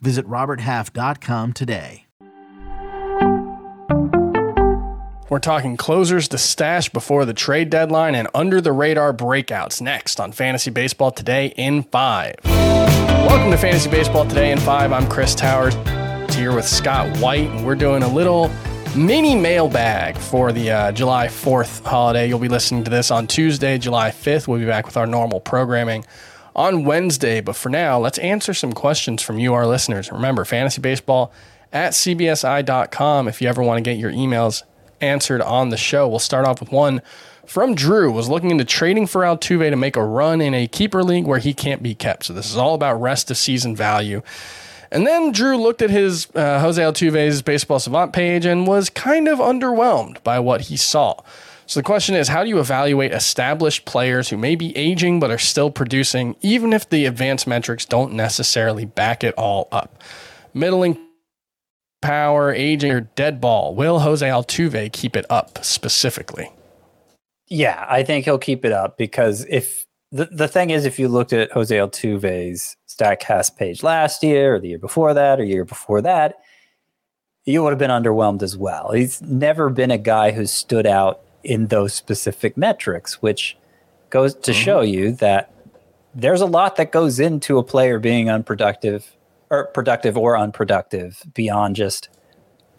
Visit RobertHalf.com today. We're talking closers to stash before the trade deadline and under the radar breakouts next on Fantasy Baseball Today in 5. Welcome to Fantasy Baseball Today in 5. I'm Chris Towers here with Scott White, and we're doing a little mini mailbag for the uh, July 4th holiday. You'll be listening to this on Tuesday, July 5th. We'll be back with our normal programming on Wednesday. But for now, let's answer some questions from you, our listeners. Remember, fantasy baseball at cbsi.com if you ever want to get your emails answered on the show. We'll start off with one from Drew was looking into trading for Altuve to make a run in a keeper league where he can't be kept. So this is all about rest of season value. And then Drew looked at his uh, Jose Altuve's baseball savant page and was kind of underwhelmed by what he saw. So the question is, how do you evaluate established players who may be aging but are still producing, even if the advanced metrics don't necessarily back it all up? Middling power, aging, or dead ball. Will Jose Altuve keep it up specifically? Yeah, I think he'll keep it up because if the, the thing is, if you looked at Jose Altuve's StatCast page last year or the year before that or year before that, you would have been underwhelmed as well. He's never been a guy who stood out in those specific metrics, which goes to mm-hmm. show you that there's a lot that goes into a player being unproductive or productive or unproductive beyond just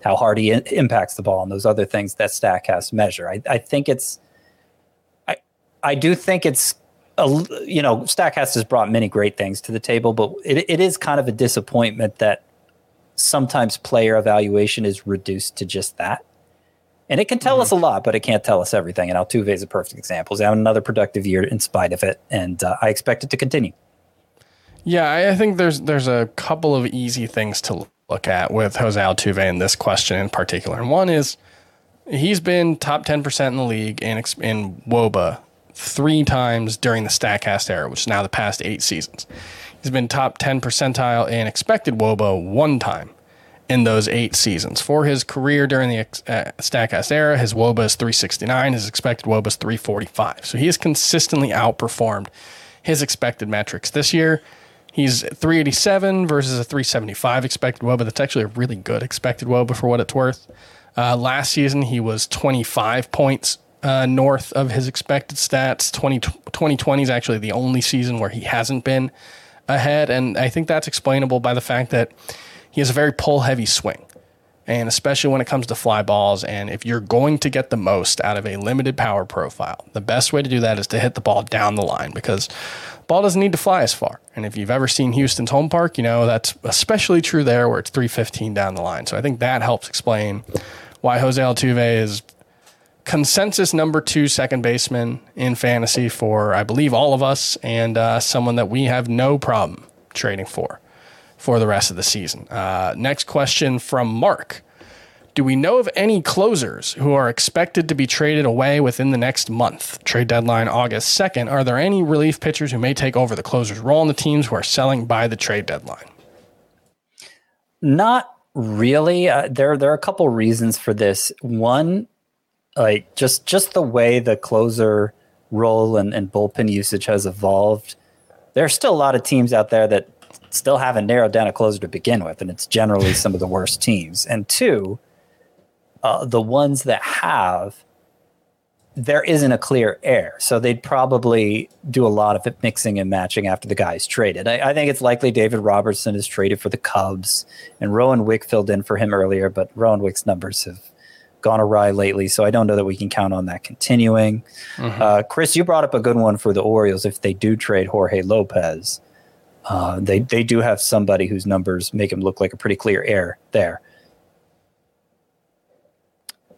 how hard he in- impacts the ball and those other things that Statcast measure. I, I think it's, I, I do think it's, a, you know, Statcast has brought many great things to the table, but it, it is kind of a disappointment that sometimes player evaluation is reduced to just that. And it can tell mm-hmm. us a lot, but it can't tell us everything. And Altuve is a perfect example. He's having another productive year in spite of it, and uh, I expect it to continue. Yeah, I think there's there's a couple of easy things to look at with Jose Altuve in this question in particular. And one is he's been top 10% in the league in in WOBA three times during the Statcast era, which is now the past eight seasons. He's been top 10 percentile in expected WOBA one time in those eight seasons. For his career during the uh, era, his WOBA is 369, his expected WOBA is 345. So he has consistently outperformed his expected metrics. This year, He's 387 versus a 375 expected WOBA. That's actually a really good expected WOBA for what it's worth. Uh, last season, he was 25 points uh, north of his expected stats. 20, 2020 is actually the only season where he hasn't been ahead. And I think that's explainable by the fact that he has a very pull heavy swing. And especially when it comes to fly balls, and if you're going to get the most out of a limited power profile, the best way to do that is to hit the ball down the line because the ball doesn't need to fly as far. And if you've ever seen Houston's home park, you know that's especially true there where it's 315 down the line. So I think that helps explain why Jose Altuve is consensus number two second baseman in fantasy for, I believe, all of us, and uh, someone that we have no problem trading for for the rest of the season. Uh, next question from Mark. Do we know of any closers who are expected to be traded away within the next month? Trade deadline August 2nd. Are there any relief pitchers who may take over the closer's role in the teams who are selling by the trade deadline? Not really. Uh, there, there are a couple reasons for this. One, like just just the way the closer role and, and bullpen usage has evolved. There are still a lot of teams out there that still haven't narrowed down a closer to begin with, and it's generally some of the worst teams. And two, uh, the ones that have, there isn't a clear heir. So they'd probably do a lot of it mixing and matching after the guy's traded. I, I, think it's likely David Robertson is traded for the Cubs, and Rowan Wick filled in for him earlier, but Rowan Wick's numbers have gone awry lately, so I don't know that we can count on that continuing. Mm-hmm. Uh, Chris, you brought up a good one for the Orioles if they do trade Jorge Lopez. Uh, they they do have somebody whose numbers make him look like a pretty clear heir there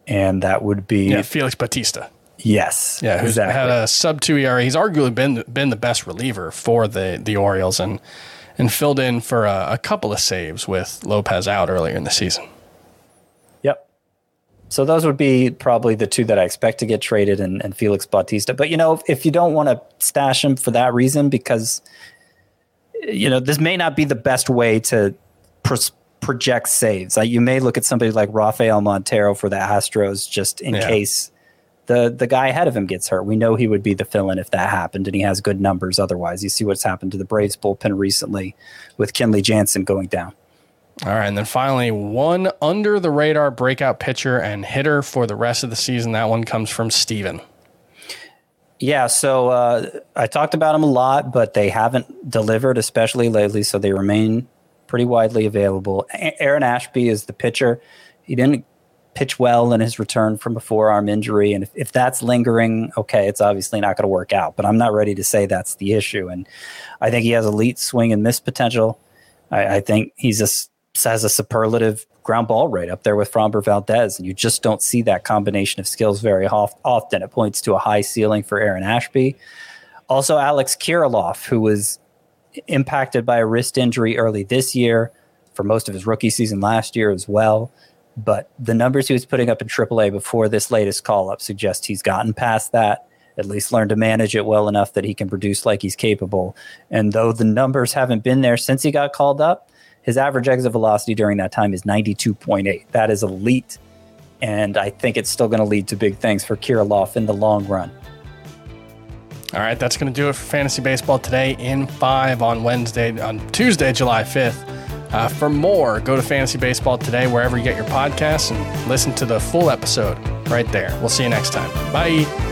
and that would be yeah, Felix Bautista. Yes, yeah, who's exactly. had a sub two ERA. He's arguably been been the best reliever for the the Orioles and and filled in for a, a couple of saves with Lopez out earlier in the season. Yep. So those would be probably the two that I expect to get traded and, and Felix Bautista. But you know, if, if you don't want to stash him for that reason, because you know this may not be the best way to pros- project saves. Like you may look at somebody like Rafael Montero for the Astros just in Yeah. case the the guy ahead of him gets hurt. We know he would be the fill-in if that happened, and he has good numbers. Otherwise, you see what's happened to the Braves bullpen recently with Kenley Jansen going down. All right, and then finally, one under the radar breakout pitcher and hitter for the rest of the season. That one comes from Steven. Yeah, so uh, I talked about them a lot, but they haven't delivered, especially lately. So they remain pretty widely available. A- Aaron Ashby is the pitcher. He didn't pitch well in his return from a forearm injury, and if, if that's lingering, okay, it's obviously not going to work out. But I'm not ready to say that's the issue. And I think he has elite swing and miss potential. I, I think he's s- has a superlative ground ball rate up there with Framber Valdez, and you just don't see that combination of skills very often. It points to a high ceiling for Aaron Ashby. Also, Alex Kirilloff, who was impacted by a wrist injury early this year for most of his rookie season last year as well. But the numbers he was putting up in AAA before this latest call up suggest he's gotten past that, at least learned to manage it well enough that he can produce like he's capable. And though the numbers haven't been there since he got called up, his average exit velocity during that time is 92.8. That is elite. And I think it's still going to lead to big things for Kirilloff in the long run. All right, that's going to do it for fantasy baseball today in five on Wednesday, on Tuesday, July 5th. Uh, for more, go to Fantasy Baseball today, wherever you get your podcasts, and listen to the full episode right there. We'll see you next time. Bye.